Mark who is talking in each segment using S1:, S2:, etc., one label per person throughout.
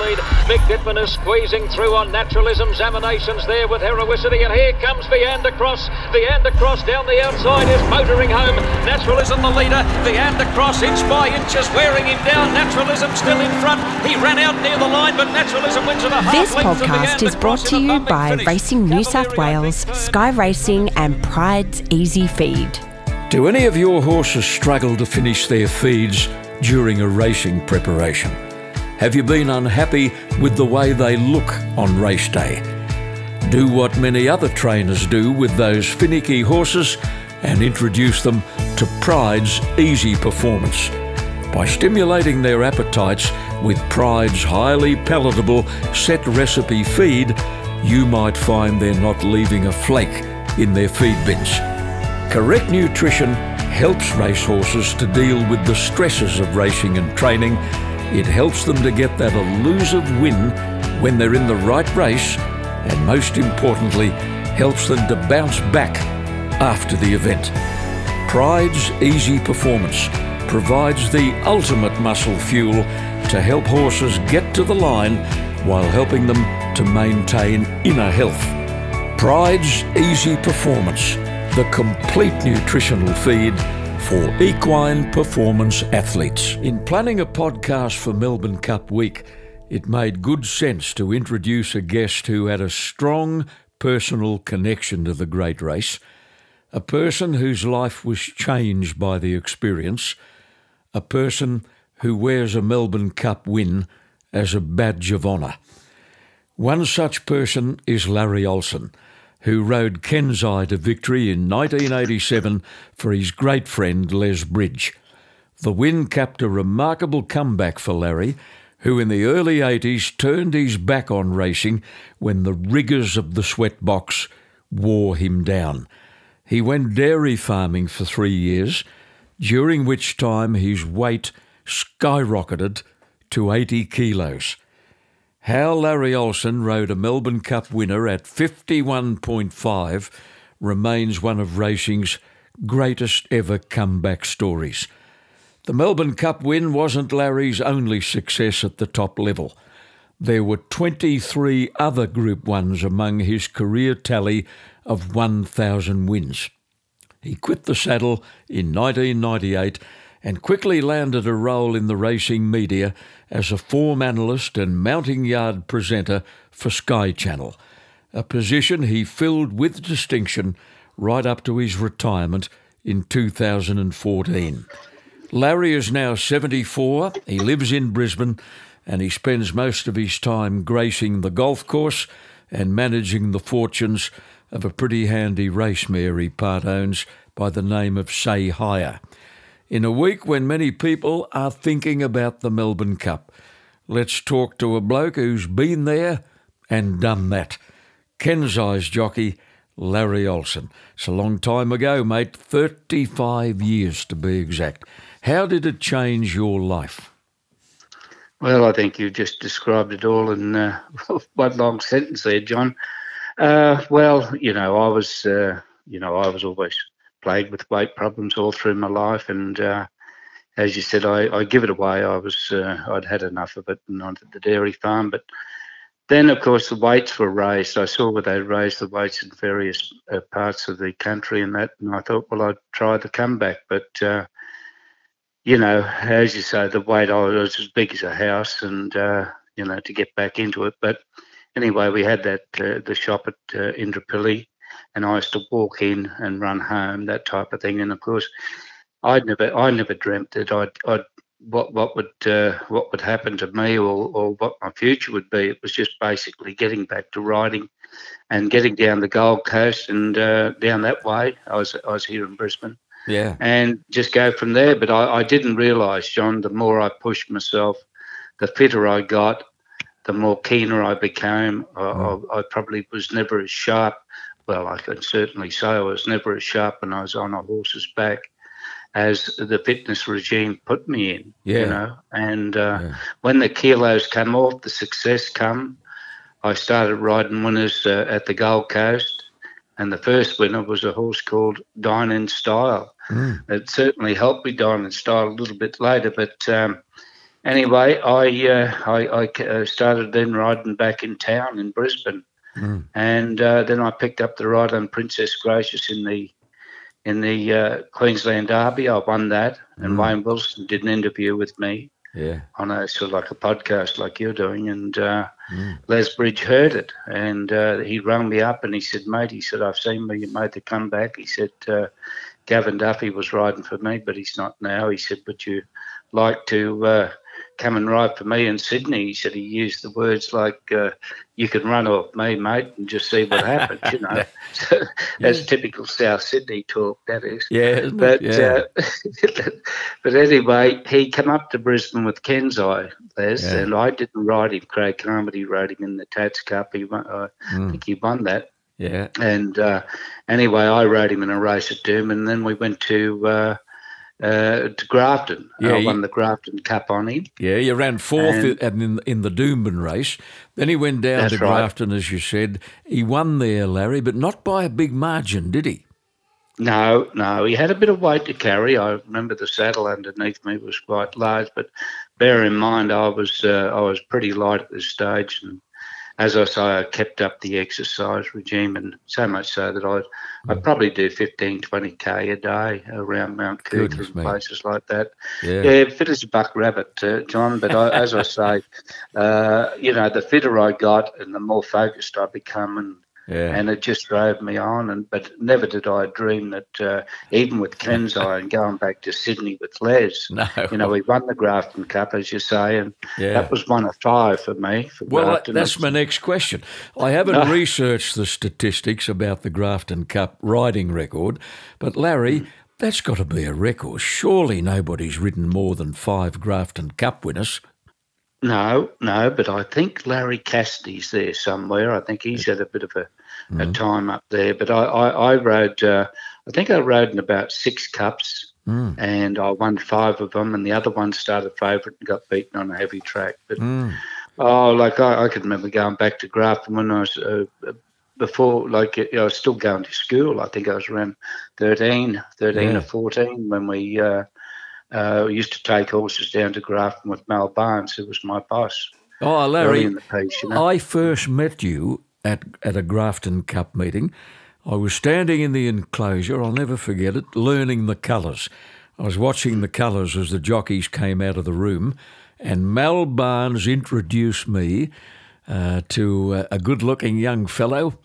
S1: lead. Mick Dittman is squeezing through on naturalism. Examinations there with heroicity. And here comes Veandercross. Viander Cross down the outside is motoring home. Naturalism the leader. Veandercross inch by inch is wearing him down. Naturalism still in front. He ran out near the line, but Naturalism wins at a half
S2: This podcast is brought to you by Racing New South Wales, Sky Racing, and Prydes EasiFeed.
S3: Do any of your horses struggle to finish their feeds during a racing preparation? Have you been unhappy with the way they look on race day? Do what many other trainers do with those finicky horses and introduce them to Pride's easy performance. By stimulating their appetites with Prydes highly palatable set recipe feed, you might find they're not leaving a flake in their feed bins. Correct nutrition helps racehorses to deal with the stresses of racing and training. It helps them to get that elusive win when they're in the right race, and most importantly, helps them to bounce back after the event. Pride's Easy Performance provides the ultimate muscle fuel to help horses get to the line while helping them to maintain inner health. Pride's Easy Performance, the complete nutritional feed for equine performance athletes. In planning a podcast for Melbourne Cup week, it made good sense to introduce a guest who had a strong personal connection to the great race, a person whose life was changed by the experience, a person who wears a Melbourne Cup win as a badge of honour. One such person is Larry Olsen, who rode Kensei to victory in 1987 for his great friend Les Bridge. The win capped a remarkable comeback for Larry, who in the early 80s turned his back on racing when the rigours of the sweat box wore him down. He went dairy farming for three years, during which time his weight skyrocketed to 80 kilos. How Larry Olsen rode a Melbourne Cup winner at 51.5 remains one of racing's greatest ever comeback stories. The Melbourne Cup win wasn't Larry's only success at the top level. There were 23 other Group 1s among his career tally of 1,000 wins. He quit the saddle in 1998 and quickly landed a role in the racing media as a form analyst and mounting yard presenter for Sky Channel, a position he filled with distinction right up to his retirement in 2014. Larry is now 74, he lives in Brisbane, and he spends most of his time gracing the golf course and managing the fortunes of a pretty handy race mare he part owns by the name of Say Higher. In a week when many people are thinking about the Melbourne Cup, let's talk to a bloke who's been there and done that. Kensei's jockey, Larry Olsen. It's a long time ago, mate, 35 years to be exact. How did it change your life?
S4: Well, I think you've just described it all in uh, one long sentence there, John. Uh, well, you know, I was, uh, you know, I was always plagued with weight problems all through my life, and uh, as you said, I, I, give it away. I was, uh, I'd had enough of it, and onto the dairy farm. But then, of course, the weights were raised. I saw where they raised the weights in various uh, parts of the country, and that, and I thought, well, I'd try the comeback, but you know, as you say, the weight I was as big as a house, and uh, you know, to get back into it. But anyway, we had that uh, the shop at uh, Indooroopilly, and I used to walk in and run home, that type of thing. And of course, I'd never, I never dreamt that I'd, I'd what what would uh, what would happen to me or, or what my future would be. It was just basically getting back to riding and getting down the Gold Coast and uh, down that way. I was I was here in Brisbane
S3: yeah.
S4: And just go from there. But I, I didn't realise, John, the more I pushed myself, the fitter I got, the more keener I became. I, mm. I, I, probably was never as sharp. Well, I can certainly say I was never as sharp when I was on a horse's back as the fitness regime put me in.
S3: Yeah.
S4: You know, and uh, yeah. when the kilos come off, the success come. I started riding winners uh, at the Gold Coast and the first winner was a horse called Dine in Style. Mm. It certainly helped me Dine in Style a little bit later, but um, anyway, I, uh, I, I uh, started then riding back in town in Brisbane, mm. and uh, then I picked up the ride on Princess Gracious in the in the uh, Queensland Derby. I won that, and mm. Wayne Wilson did an interview with me.
S3: Yeah.
S4: On a sort of like a podcast like you're doing, and uh, mm. Les Bridge heard it, and uh, he rang me up and he said, "Mate," he said, "I've seen where you made the comeback." He said, "Gavin Duffy was riding for me, but he's not now." He said, "But you like to come and ride for me in Sydney. He said he used the words like, uh, "You can run off me, mate, and just see what happens." You know, so that's yeah. typical South Sydney talk. That is.
S3: Yeah,
S4: but
S3: yeah.
S4: Uh, but anyway, he came up to Brisbane with Kensei, Les, yeah. and I didn't ride him. Craig Carmody rode him in the Tats Cup. He won, I mm. think he won that.
S3: Yeah.
S4: And uh, anyway, I rode him in a race at Doom, and then we went to uh, to Grafton. Yeah, I won the Grafton Cup on him.
S3: Yeah, you ran fourth and, in in the Doomben race. Then he went down to Grafton, right. as you said. He won there, Larry, but not by a big margin, did he?
S4: No, no. He had a bit of weight to carry. I remember the saddle underneath me was quite large, but bear in mind I was uh, I was pretty light at this stage, and as I say, I kept up the exercise regime, and so much so that I I probably do 15, 20 k a day around Mount Coot and places like that.
S3: Yeah,
S4: yeah fit as a buck rabbit, uh, John. But I, as I say, uh, you know, the fitter I got and the more focused I become, and
S3: yeah.
S4: And it just drove me on. And but never did I dream that uh, even with Kensei and going back to Sydney with Les,
S3: no.
S4: you know, we won the Grafton Cup, as you say, and yeah. that was one of five for me. For
S3: well, Grafton. that's my next question. I haven't no. researched the statistics about the Grafton Cup riding record, but Larry. Mm. That's got to be a record. Surely nobody's ridden more than five Grafton Cup winners.
S4: No, no, but I think Larry Cassidy's there somewhere. I think he's had a bit of a mm. a time up there. But I, I, I rode, uh, I think I rode in about six cups mm. and I won five of them, and the other one started favourite and got beaten on a heavy track. But
S3: mm.
S4: oh, like I, I can remember going back to Grafton when I was. Uh, before, like, you know, I was still going to school. I think I was around 13, 13 yeah. or 14 when we uh, uh, used to take horses down to Grafton with Mal Barnes, who was my boss.
S3: Oh, Larry, piece, you know? I first met you at, at a Grafton Cup meeting. I was standing in the enclosure, I'll never forget it, learning the colours. I was watching the colours as the jockeys came out of the room, and Mal Barnes introduced me uh, to a good looking young fellow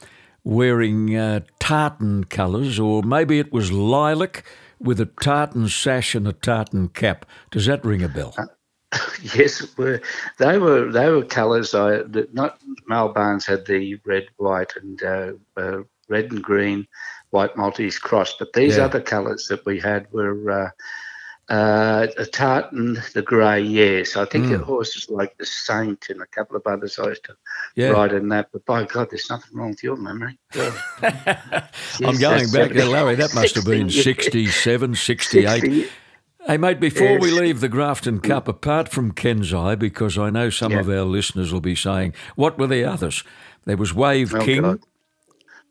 S3: wearing uh, tartan colours, or maybe it was lilac with a tartan sash and a tartan cap. Does that ring a bell? Uh,
S4: yes, were they were they were colours. I not Mal Barnes had the red, white, and uh, uh, red and green, white Maltese cross. But these yeah. other colours that we had were uh, uh, a tartan, the grey. Yes, I think mm. the horses like the Saint and a couple of others I used to yeah. ride in that. But by God, there's nothing wrong with your memory.
S3: yes, I'm going back there, Larry. That must have been 67, 68. 60, Hey, mate, before yes. we leave the Grafton Cup, apart from Kensei, because I know some yeah. of our listeners will be saying, what were the others? There was Wave oh, King. God.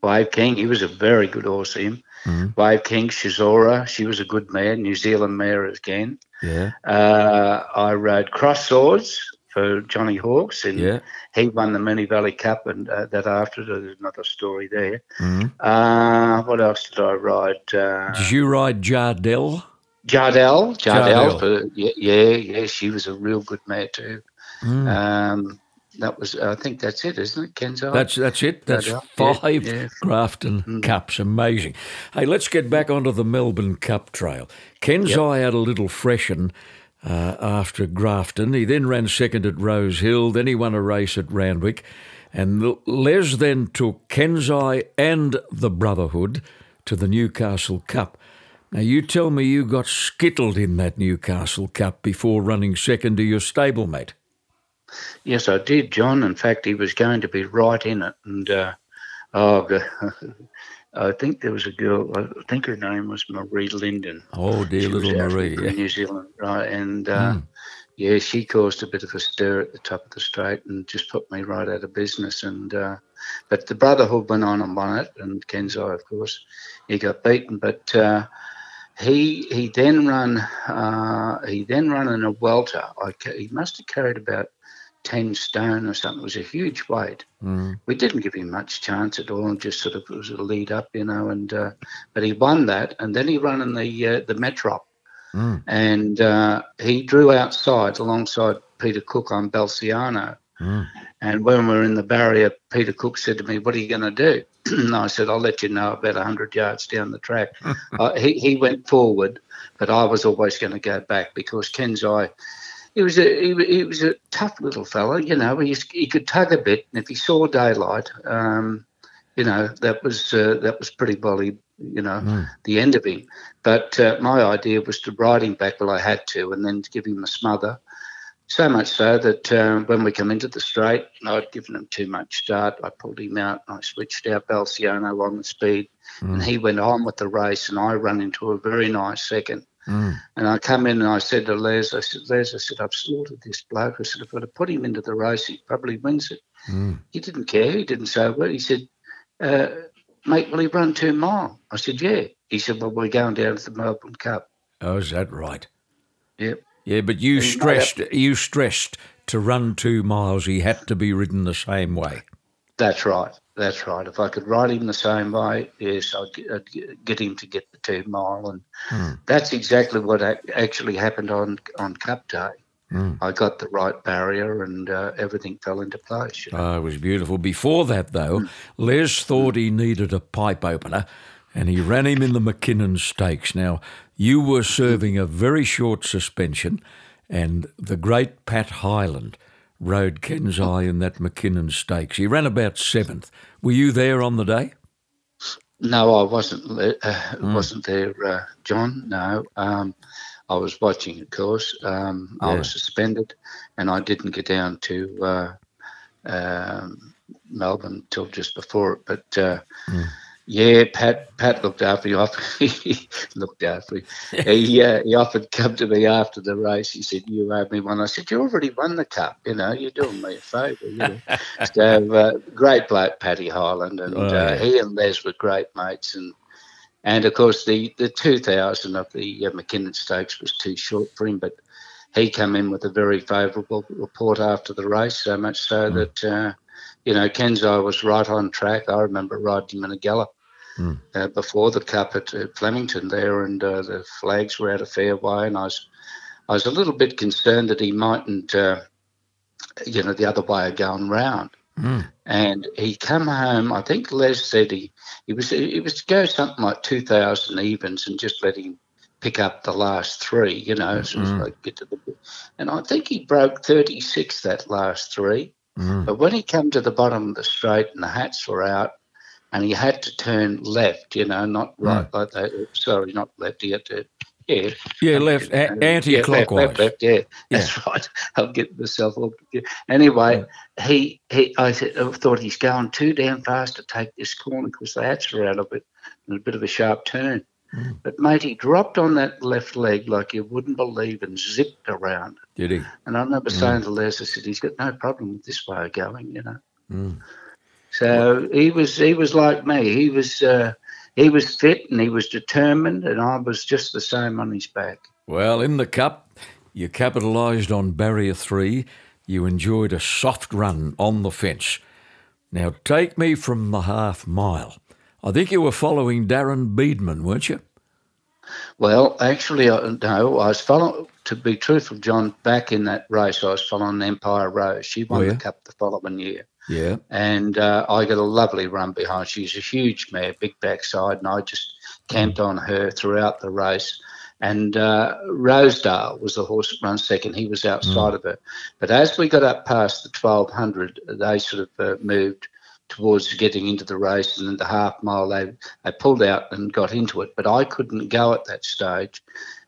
S4: Wave King, he was a very good horse, him. Mm-hmm. Wave King, Shizora, she was a good mare, New Zealand mare again.
S3: Yeah.
S4: Uh, I rode Cross Swords for Johnny Hawkes, and
S3: yeah.
S4: he won the Moonee Valley Cup, and uh, that after there's another story there.
S3: Mm-hmm.
S4: Uh, what else did I ride? Uh,
S3: did you ride Jardel?
S4: Jardel, Jardel, Jardel. yeah, yeah, yeah, she was a real good mare too.
S3: Mm.
S4: Um, that was, I think that's it, isn't it, Kenzo?
S3: That's that's it. That's Jardel. five yeah, yeah. Grafton mm. Cups. Amazing. Hey, let's get back onto the Melbourne Cup trail. Kensei yep. had a little freshen. Uh, after Grafton. He then ran second at Rose Hill, then he won a race at Randwick. And Les then took Kensei and the Brotherhood to the Newcastle Cup. Now, you tell me you got skittled in that Newcastle Cup before running second to your stablemate.
S4: Yes, I did, John. In fact, he was going to be right in it. And, uh, oh, I think there was a girl, I think her name was Maree Lyndon.
S3: Oh, dear
S4: she
S3: little Maree.
S4: Yeah. New Zealand, right. And, uh, mm. yeah, she caused a bit of a stir at the top of the straight and just put me right out of business. And, uh, but the Brotherhood went on and won it, and Kensei, of course, he got beaten. But, uh, he he then run uh, he then run in a welter. I, he must have carried about ten stone or something. It was a huge weight.
S3: Mm.
S4: We didn't give him much chance at all, and just sort of it was a lead up, you know. And uh, but he won that, and then he ran in the uh, the Metrop,
S3: Mm.
S4: and uh, he drew outside alongside Peter Cook on Belciano.
S3: Mm.
S4: And when we were in the barrier, Peter Cook said to me, "What are you going to do?" and I said, "I'll let you know about hundred yards down the track." uh, he he went forward, but I was always going to go back because Kensei. He was a he, he was a tough little fella, you know. He he could tug a bit, and if he saw daylight, um, you know that was uh, that was pretty he, you know,
S3: Mm.
S4: the end of him. But uh, my idea was to ride him back while I had to, and then to give him a smother. So much so that um, when we come into the straight, I'd given him too much start. I pulled him out and I switched out Balciano on the speed, and he went on with the race, and I ran into a very nice second.
S3: Mm.
S4: And I come in and I said to Les, I said, Les, I said, I've slaughtered this bloke. I said, if I'd have put him into the race, he probably wins it.
S3: Mm.
S4: He didn't care. He didn't say a word. He said, uh, mate, will he run two mile? I said, yeah. He said, well, we're going down to the Melbourne Cup.
S3: Oh, is that right?
S4: Yep.
S3: Yeah, but you
S4: might
S3: stressed you stressed to run two miles. He had to be ridden the same way.
S4: That's right. That's right. If I could ride him the same way, yes, I'd, get- I'd get- him to get the two mile, and
S3: Hmm.
S4: that's exactly what actually happened on on Cup Day.
S3: Hmm.
S4: I got the right barrier, and uh, everything fell into place. you know.
S3: Oh, it was beautiful. Before that, though, Les thought he needed a pipe opener, and he ran him in the Mackinnon Stakes. Now, you were serving a very short suspension, and the great Pat Hyland rode Kensei in that Mackinnon Stakes. He ran about seventh. Were you there on the day?
S4: No, I wasn't. Uh,
S3: Hmm.
S4: wasn't there, uh, John? No, um, I was watching, of course. Um, I was suspended, and I didn't get down to uh, um, Melbourne till just before it. But uh,
S3: Hmm.
S4: Yeah, Pat Pat looked after me. He looked after me. he uh, he offered to come to me after the race. He said, "You owe me one." I said, "You already won the cup. You know, you're doing me a favour." You know? so uh, great bloke, Paddy Hyland, and
S3: Oh,
S4: uh, he and Les were great mates, and and of course the the 2000 of the uh, Mackinnon Stakes was too short for him, but he came in with a very favourable report after the race, so much so
S3: Mm.
S4: that uh, you know Kenzo was right on track. I remember riding him in a gallop.
S3: Mm.
S4: Uh, before the cup at uh, Flemington there, and uh, the flags were out of fair way, and I was, I was a little bit concerned that he mightn't, uh, you know, the other way of going round
S3: Mm.
S4: and he come home. I think Les said he he was he was to go something like two thousand evens and just let him pick up the last three. You know, so it was
S3: Mm.
S4: like get to the and I think he broke thirty six that last three.
S3: Mm.
S4: But when he came to the bottom of the straight and the hats were out, and he had to turn left, you know, not right like that. Sorry, not left. He had to, yeah,
S3: Yeah, left a-
S4: yeah, left,
S3: anti-clockwise.
S4: left, left, yeah, that's right. I'll get myself all. Anyway, he he. I, th- I thought he's going too damn fast to take this corner because the hats were out of it and a bit of a sharp turn. But mate, he dropped on that left leg like you wouldn't believe and zipped around.
S3: Did he?
S4: And I remember
S3: Mm.
S4: saying to Les, I said, he's got no problem with this way of going, you know.
S3: Mm.
S4: So he was he was like me. He was uh, he was fit and he was determined, and I was just the same on his back.
S3: Well, in the cup, you capitalised on barrier three. You enjoyed a soft run on the fence. Now, take me from the half mile. I think you were following Darren Beadman, weren't you?
S4: Well, actually, I, no, I was following. To be truthful, John, back in that race, I was following Empire Rose. She won
S3: Oh, yeah?
S4: the cup the following year,
S3: Yeah.
S4: and uh, I got a lovely run behind. She's a huge mare, big backside, and I just camped on her throughout the race. And uh, Rosedale was the horse that ran second. He was outside of her. But as we got up past the 1200, they sort of uh, moved towards getting into the race. And in the half mile, they, they pulled out and got into it. But I couldn't go at that stage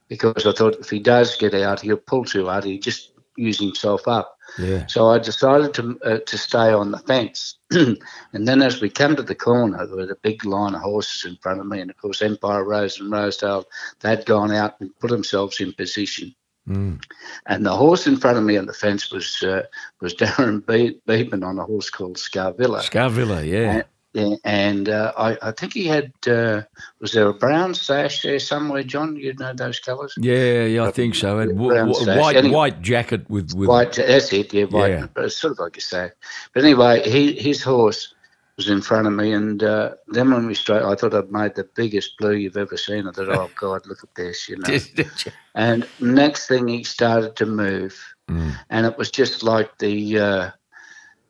S4: because I thought if he does get out, he'll pull too hard. He'll just use himself up.
S3: Yeah.
S4: So I decided to uh, to stay on the fence. and then as we come to the corner, there was a big line of horses in front of me. And of course, Empire Rose and Rosedale, they'd gone out and put themselves in position.
S3: Mm.
S4: And the horse in front of me on the fence was uh, was Darren Be- Beadman on a horse called Scarvilla.
S3: Scarvilla, yeah.
S4: And- Yeah, and uh, I, I think he had uh, was there a brown sash there somewhere, John? You know those colours?
S3: Yeah, yeah, I think so. And w- w- white anyway, white jacket with, with
S4: white. That's it. Yeah, white. Yeah. It's sort of like a sash. But anyway, he his horse was in front of me, and uh, then when we straight, I thought I'd made the biggest blue you've ever seen. I thought, oh God, look at this, you know. and next thing, he started to move, mm. and it was just like the, uh,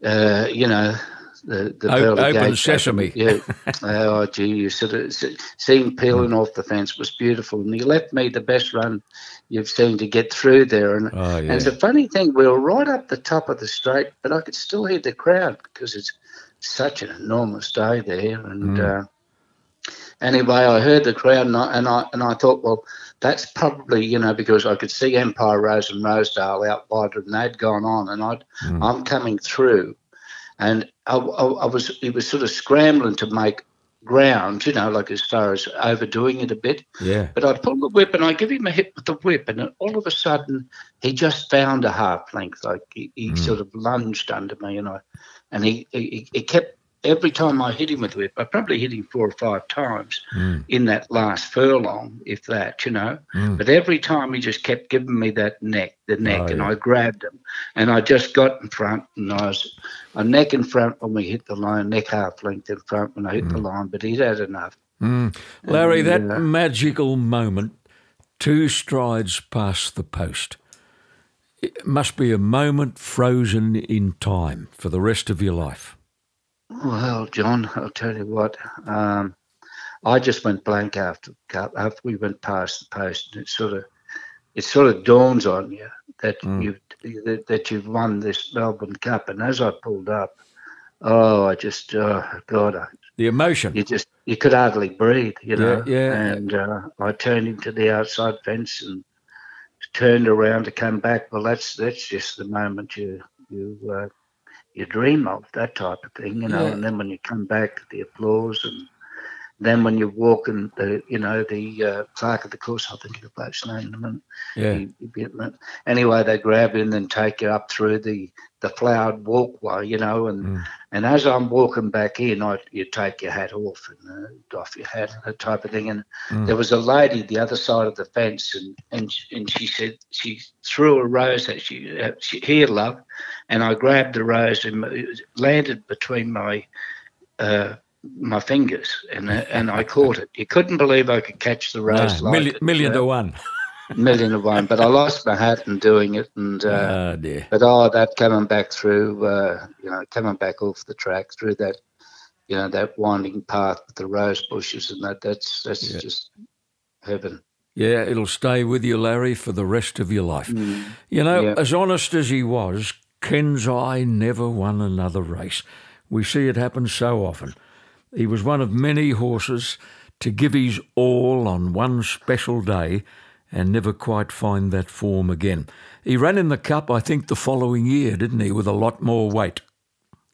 S4: uh, you know, the the
S3: o- open sesame.
S4: Yeah. oh, gee, you sort of seeing peeling mm. off the fence was beautiful, and he left me the best run you've seen to get through there. And, oh, yeah. and it's a funny thing, we were right up the top of the straight, but I could still hear the crowd because it's such an enormous day there. And mm. uh, anyway, I heard the crowd, and I, and I and I thought, well, that's probably you know because I could see Empire Rose and Rosedale out wide, and they'd gone on, and i mm. I'm coming through, and I, I, I was he was sort of scrambling to make ground, you know, like as far as overdoing it a bit.
S3: Yeah.
S4: But I pull the whip and I give him a hit with the whip, and all of a sudden he just found a half length. Like he, he mm. sort of lunged under me, and I and he, he, he kept every time I hit him with the whip, I probably hit him four or five times mm. in that last furlong, if that, you know. Mm. But every time he just kept giving me that neck, the neck, oh, and yeah. I grabbed him, and I just got in front, and I was a neck in front when we hit the line, neck half length in front when I hit mm. the line, but he'd had enough.
S3: Mm. Larry, and, that uh, magical moment, two strides past the post. It must be a moment frozen in time for the rest of your life.
S4: Well, John, I'll tell you what. Um, I just went blank after after we went past the post, and it sort of it sort of dawns on you that mm. you that, that, you've won this Melbourne Cup. And as I pulled up, oh, I just oh God, I,
S3: the emotion.
S4: You just you could hardly breathe, you know.
S3: Yeah. yeah.
S4: And uh, I turned into the outside fence and turned around to come back. Well, that's that's just the moment you you uh, you dream of that type of thing, you know. Yeah. And then when you come back, the applause and then when you're walking, the you know the uh, clerk of the course, I think the bloke's name in a minute.
S3: Yeah. He,
S4: he anyway, they grab you and then take you up through the the flowered walkway, you know, and mm. and as I'm walking back in, I you take your hat off and uh, off your hat, that type of thing. And mm. there was a lady the other side of the fence, and and and she said she threw a rose at she, uh, she here, love, and I grabbed the rose and landed between my. Uh, my fingers, and and I caught it. You couldn't believe I could catch the rose.
S3: No, like million, million to one.
S4: million to one. But I lost my hat in doing it, and uh, oh dear. But oh, that coming back through, uh, you know, coming back off the track through that, you know, that winding path with the rose bushes and that. That's that's yeah. just heaven.
S3: Yeah, it'll stay with you, Larry, for the rest of your life. Mm. You know, yeah. as honest as he was, Kensei never won another race. We see it happen so often. He was one of many horses to give his all on one special day and never quite find that form again. He ran in the Cup, I think, the following year, didn't he, with a lot more weight?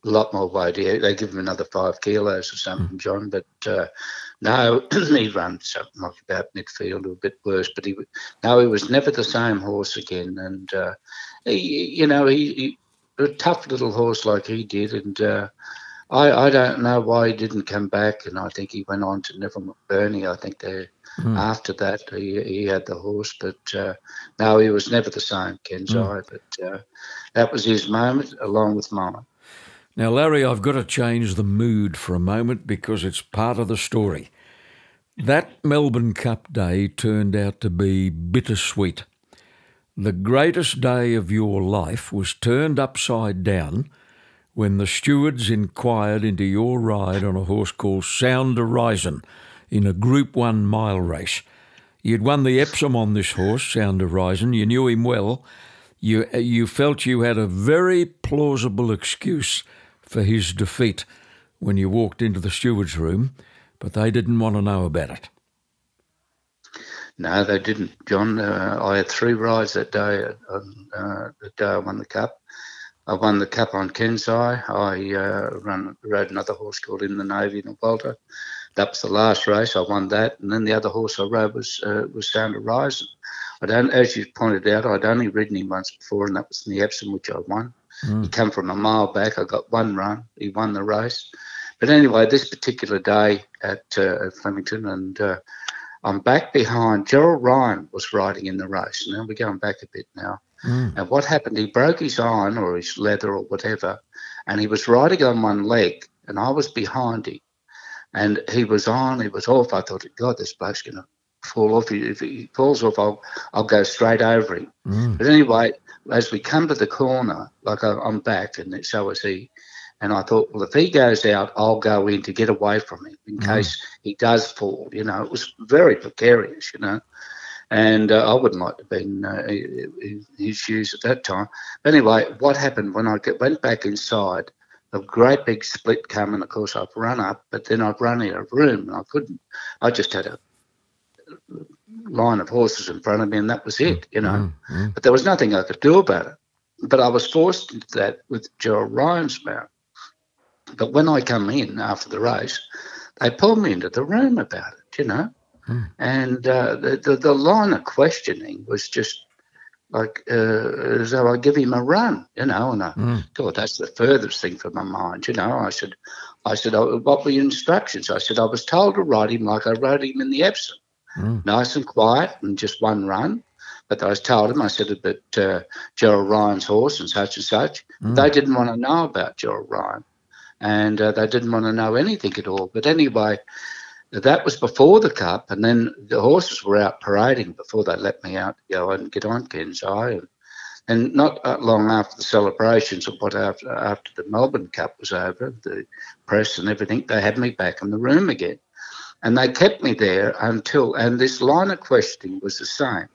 S4: A lot more weight. Yeah, they give him another five kilos or something, mm. John. But uh, no, he ran something like about midfield or a bit worse. But he, no, he was never the same horse again. And uh, he, you know, he, he a tough little horse like he did, and uh, I, I don't know why he didn't come back, and I think he went on to Neville McBurney. I think they mm. after that he, he had the horse, but uh, no, he was never the same, Kensei. Mm. But uh, that was his moment, along with mine.
S3: Now, Larry, I've got to change the mood for a moment because it's part of the story. That Melbourne Cup day turned out to be bittersweet. The greatest day of your life was turned upside down when the stewards inquired into your ride on a horse called Sound Horizon in a Group 1 mile race. You'd won the Epsom on this horse, Sound Horizon. You knew him well. You, you felt you had a very plausible excuse for his defeat when you walked into the steward's room, but they didn't want to know about it.
S4: No, they didn't, John. Uh, I had three rides that day. Uh, uh, the day I won the cup, I won the cup on Kensei. I uh, run, rode another horse called In the Navy in the Walter. That was the last race. I won that, and then the other horse I rode was uh, was Sound Horizon. I don't, as you pointed out, I'd only ridden him once before, and that was in the Epsom, which I won. Mm. He came from a mile back. I got one run. He won the race. But anyway, this particular day at, uh, at Flemington, and uh, I'm back behind. Gerald Ryan was riding in the race. Now we're going back a bit now. Mm. And what happened? He broke his iron or his leather or whatever, and he was riding on one leg, and I was behind him. And he was on, he was off. I thought, God, this bloke's going to fall off. If he falls off, I'll, I'll go straight over him. Mm. But anyway, as we come to the corner, like I, am back, and so is he. And I thought, well, if he goes out, I'll go in to get away from him in mm. case he does fall. You know, it was very precarious, you know. And uh, I wouldn't like to be in, uh, his shoes at that time. But anyway, what happened when I get, went back inside? A great big split came, and of course I've run up, but then I've run out of room, and I couldn't. I just had a line of horses in front of me, and that was it, you know. Mm-hmm. But there was nothing I could do about it. But I was forced into that with Gerald Ryan's mount. But when I come in after the race, they pulled me into the room about it, you know. Mm. And uh, the, the, the line of questioning was just like uh, as though I give him a run, you know. And I mm. thought that's the furthest thing from my mind, you know. I said, I said, oh, what were your instructions? I said I was told to ride him like I rode him in the Epsom, mm. nice and quiet and just one run. But I was told him, I said that uh, Gerald Ryan's horse and such and such. Mm. They didn't want to know about Gerald Ryan and uh, they didn't want to know anything at all. But anyway, that was before the cup, and then the horses were out parading before they let me out to go and get on Kensei. And, and not long after the celebrations, or what after after the Melbourne Cup was over, the press and everything, they had me back in the room again, and they kept me there until. And this line of questioning was the same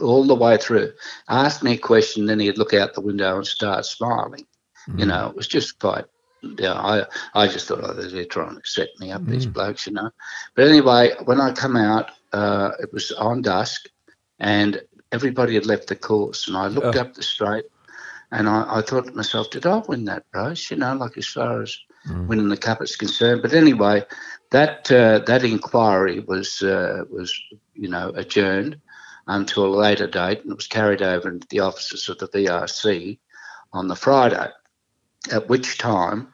S4: all the way through. Asked me a question, then he'd look out the window and start smiling. Mm. You know, it was just quite yeah, I I just thought, oh, they're trying to set me up, mm. these blokes, you know. But anyway, when I come out, uh, it was on dusk, and everybody had left the course, and I looked oh. up the straight, and I, I, thought to myself, did I win that race? You know, like as far as mm. winning the cup is concerned. But anyway, that uh, that inquiry was uh, was you know adjourned until a later date, and it was carried over into the offices of the VRC on the Friday at which time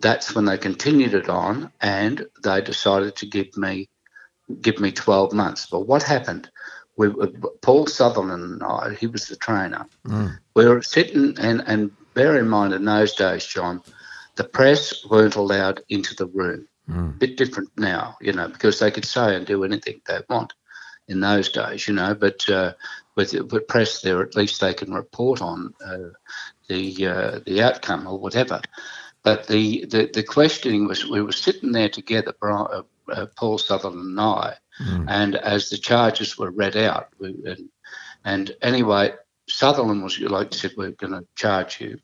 S4: that's when they continued it on and they decided to give me give me 12 months. But what happened? We, Paul Sutherland and I, he was the trainer. Mm. We were sitting, and, and bear in mind in those days, John, the press weren't allowed into the room. Mm. Bit different now, you know, because they could say and do anything they want in those days, you know. But uh, with with press there, at least they can report on uh, the uh, the outcome or whatever. But the, the, the questioning was we were sitting there together, uh, uh, Paul Sutherland and I, mm. and as the charges were read out, we, and, and anyway, Sutherland was like said, we're going to charge you.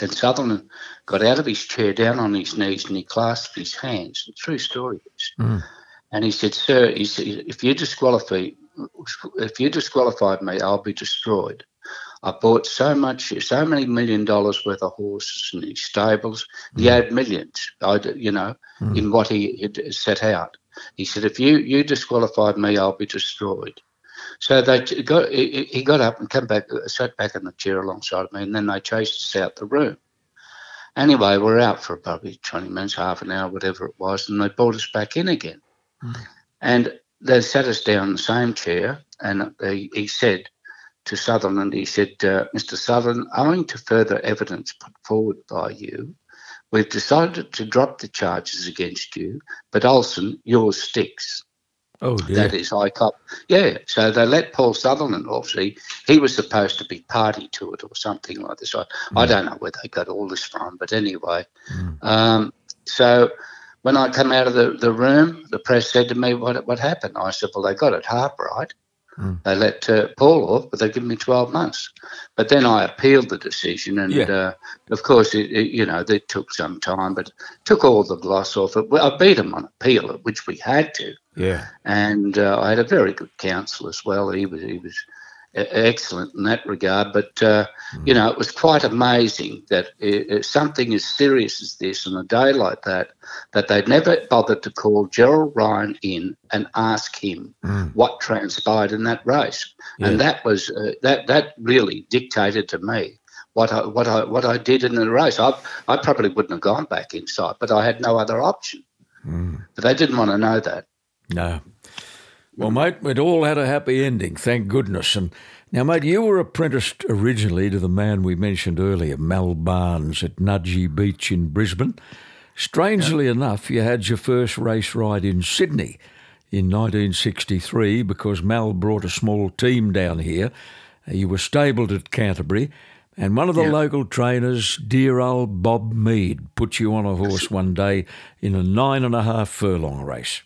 S4: And Sutherland got out of his chair, down on his knees, and he clasped his hands. true story is. Mm. And he said, "Sir, he said, if you disqualify, if you disqualified me, I'll be destroyed. I bought so much, so many million dollars worth of horses and his stables. He had millions, you know, mm. in what he had set out. He said, if you, you disqualified me, I'll be destroyed. So they got, he got up and came back, sat back in the chair alongside me, and then they chased us out the room. Anyway, we're out for probably 20 minutes, half an hour, whatever it was, and they brought us back in again. Mm. And they sat us down in the same chair, and they, he said, to Sutherland, he said, uh, Mr. Sutherland, owing to further evidence put forward by you, we've decided to drop the charges against you, but Olsen, yours sticks.
S3: Oh, dear.
S4: That is ICOP. Yeah, so they let Paul Sutherland off. See, he was supposed to be party to it or something like this. I, mm. I don't know where they got all this from, but anyway. Mm. Um, so when I come out of the, the room, the press said to me, what, what happened? I said, well, they got it half right. Mm. They let uh, Paul off, but they give me 12 months. But then I appealed the decision, and yeah. uh, of course, it, it, you know, it took some time, but took all the gloss off it. Well, I beat him on appeal, which we had to.
S3: Yeah.
S4: And uh, I had a very good counsel as well. He was he was excellent in that regard. But, uh, mm. you know, it was quite amazing that it, something as serious as this on a day like that, that they'd never bothered to call Gerald Ryan in and ask him mm. what transpired in that race. Yeah. And that was, uh, that, that really dictated to me what I what I what I did in the race. I I probably wouldn't have gone back inside, but I had no other option. Mm. But they didn't want to know that.
S3: No. Well, mate, it all had a happy ending, thank goodness. And now, mate, you were apprenticed originally to the man we mentioned earlier, Mal Barnes, at Nudgee Beach in Brisbane. Strangely yeah. enough, you had your first race ride in Sydney in 1963 because Mal brought a small team down here. Uh, you were stabled at Canterbury, and one of the yeah. local trainers, dear old Bob Mead, put you on a horse one day in a nine and a half furlong race.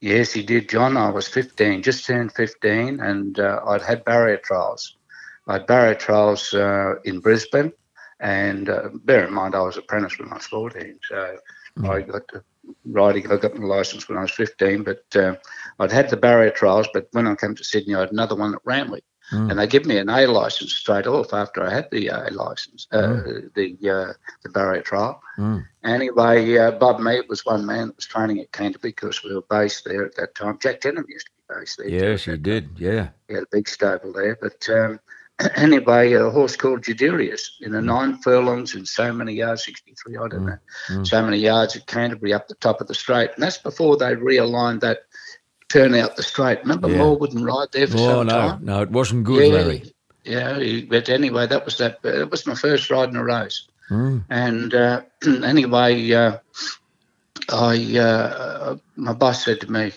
S4: Yes, he did, John. I was 15, just turned 15, and uh, I'd had barrier trials. I had barrier trials uh, in Brisbane, and uh, bear in mind I was apprentice when I was 14, so mm. I got to riding. I got my license when I was 15, but uh, I'd had the barrier trials. But when I came to Sydney, I had another one at Randwick. Mm. And they give me an A license straight off after I had the A license, uh, mm. the uh, the barrier trial. Mm. Anyway, uh, Bob Mead was one man that was training at Canterbury because we were based there at that time. Jack Denham used to be based there.
S3: Yes, he did. Yeah,
S4: he had a big stable there. But um, anyway, a horse called Juderius in a mm. nine furlongs and so many yards, 63, I don't mm. know, so many yards at Canterbury up the top of the straight. And that's before they realigned that turn out the straight. Remember, yeah. Moore wouldn't ride there for oh, some
S3: no,
S4: time.
S3: No, it wasn't good,
S4: yeah,
S3: Larry.
S4: Yeah, but anyway, that was that. That was my first ride in a race. Mm. And uh, anyway, uh, I uh, my boss said to me,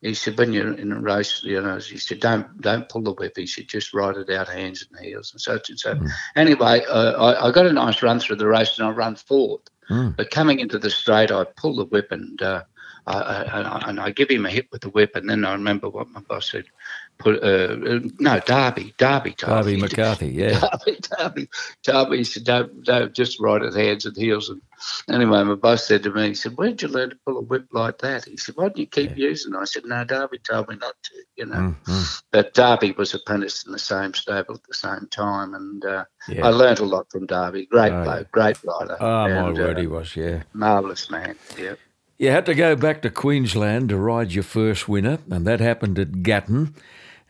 S4: he said, when you're in a race, you know, he said, don't don't pull the whip. He said, just ride it out hands and heels and such and so. Mm. Anyway, uh, I, I, got a nice run through the race and I run fourth. Mm. But coming into the straight, I pulled the whip and uh, I, I, and I give him a hit with the whip. And then I remember what my boss said put uh, no Darby, Darby,
S3: Darby McCarthy, yeah,
S4: Darby, Darby, Darby. He said, don't, don't just ride at hands and heels. And anyway, my boss said to me, he said, where'd you learn to pull a whip like that? He said, why don't you keep yeah. using it? I said, no, Darby told me not to, you know. Mm-hmm. But Darby was apprenticed in the same stable at the same time, and uh, yeah. I learned a lot from Darby. Great oh, bloke, great rider.
S3: Oh
S4: and,
S3: my word, uh, he was, yeah,
S4: marvelous man. Yeah.
S3: You had to go back to Queensland to ride your first winner, and that happened at Gatton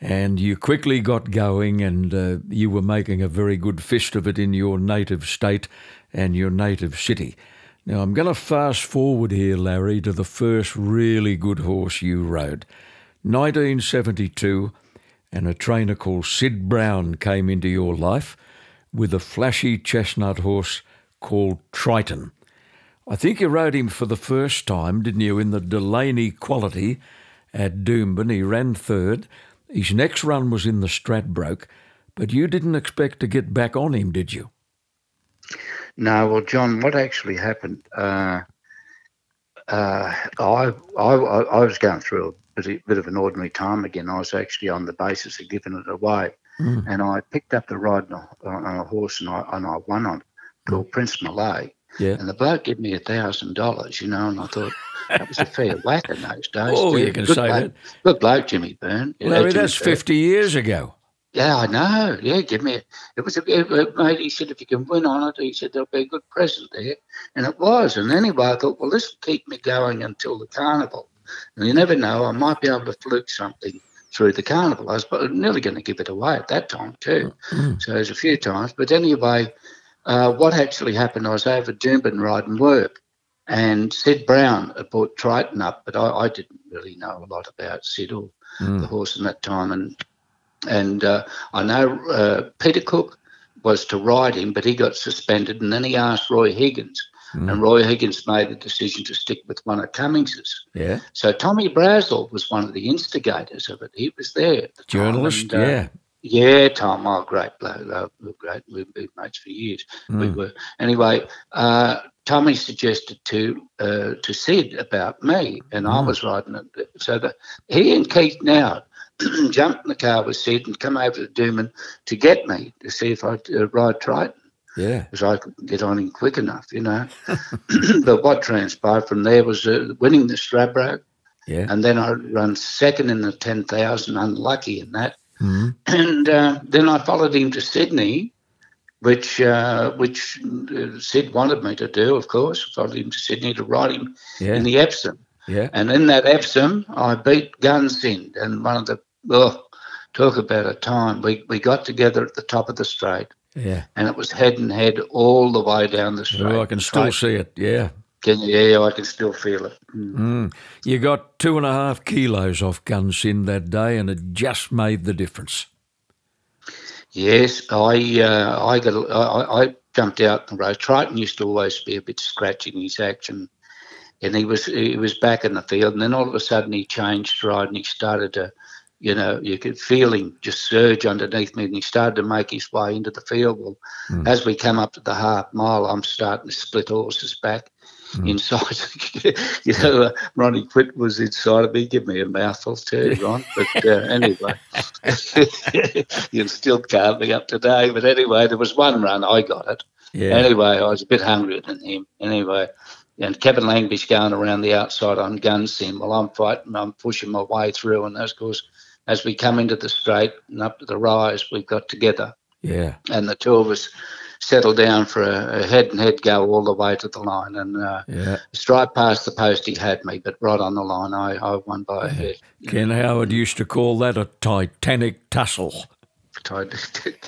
S3: and you quickly got going and uh, you were making a very good fist of it in your native state and your native city. Now, I'm going to fast forward here, Larry, to the first really good horse you rode. 1972, and a trainer called Sid Brown came into your life with a flashy chestnut horse called Triton. I think you rode him for the first time, didn't you, in the Delaney Quality at Doomben. He ran third. His next run was in the Stradbroke, but you didn't expect to get back on him, did you?
S4: No, well, John, what actually happened? Uh, uh, I, I, I was going through a bit, bit, of an ordinary time again. I was actually on the basis of giving it away, mm. and I picked up the ride on a, on a horse, and I, and I won on called mm. Prince Malay. Yeah. And the bloke gave me a thousand dollars, you know, and I thought, that was a fair whack in those days.
S3: Oh, you can
S4: good
S3: say
S4: bloke,
S3: that.
S4: Good bloke, Jimmy Byrne.
S3: Larry, that's 50 years ago.
S4: Yeah, I know. Yeah, give me. A, it was a it, mate. He said, if you can win on it, he said there'll be a good present there, and it was. And anyway, I thought, well, this will keep me going until the carnival. And you never know, I might be able to fluke something through the carnival. I was nearly going to give it away at that time too. Mm-hmm. So there's a few times. But anyway, uh, what actually happened? I was over Doomben riding work, and Sid Brown had brought Triton up, but I, I, didn't really know a lot about Sid or mm. the horse in that time. And and uh, I know uh, Peter Cook was to ride him, but he got suspended. And then he asked Roy Higgins, mm. and Roy Higgins made the decision to stick with one of Cummings's.
S3: Yeah.
S4: So Tommy Brazel was one of the instigators of it. He was there. The
S3: Journalist, and, uh, yeah.
S4: Yeah, Tom, oh, great bloke, uh, great. We've been mates for years. Mm. We were anyway. Uh, Tommy suggested to uh, to Sid about me, and mm. I was riding it. So that he and Keith now jumped in the car with Sid and come over to Doomben to get me to see if I'd uh, ride Triton.
S3: Yeah,
S4: because I could get on him quick enough, you know. but what transpired from there was uh, winning the Stradbroke.
S3: Yeah,
S4: and then I run second in the ten thousand, unlucky in that. Mm. And uh, then I followed him to Sydney which uh, which uh, Sid wanted me to do, of course. Followed him to Sydney to ride him yeah. in the Epsom.
S3: Yeah.
S4: And in that Epsom, I beat Gunsynd. And one of the, oh, talk about a time. We, we got together at the top of the straight.
S3: Yeah.
S4: And it was head and head all the way down the straight.
S3: Oh, I can still see it. Yeah.
S4: Can you? Yeah, I can still feel it. Mm.
S3: Mm. You got two and a half kilos off Gunsynd that day, and it just made the difference.
S4: Yes, I uh, I got I, I jumped out the road. Triton used to always be a bit scratchy in his action, and he was he was back in the field, and then all of a sudden he changed stride and he started to, you know, you could feel him just surge underneath me, and he started to make his way into the field. Well, mm. as we come up to the half mile, I'm starting to split horses back, mm. inside. you know, uh, Ronnie Quit was inside of me. Give me a mouthful too, Ron. But uh, anyway, you still can't be up today. But anyway, there was one run. I got it. Yeah. Anyway, I was a bit hungrier than him. Anyway, and Kevin Langby's going around the outside on Gunsynd while I'm fighting. I'm pushing my way through, and of course, as we come into the straight and up to the rise, we got together.
S3: Yeah.
S4: And the two of us settle down for a, a head and head go all the way to the line. And uh,
S3: yeah.
S4: straight past the post, he had me, but right on the line, I, I won by a head.
S3: Ken Howard used to call that a Titanic tussle.
S4: yeah,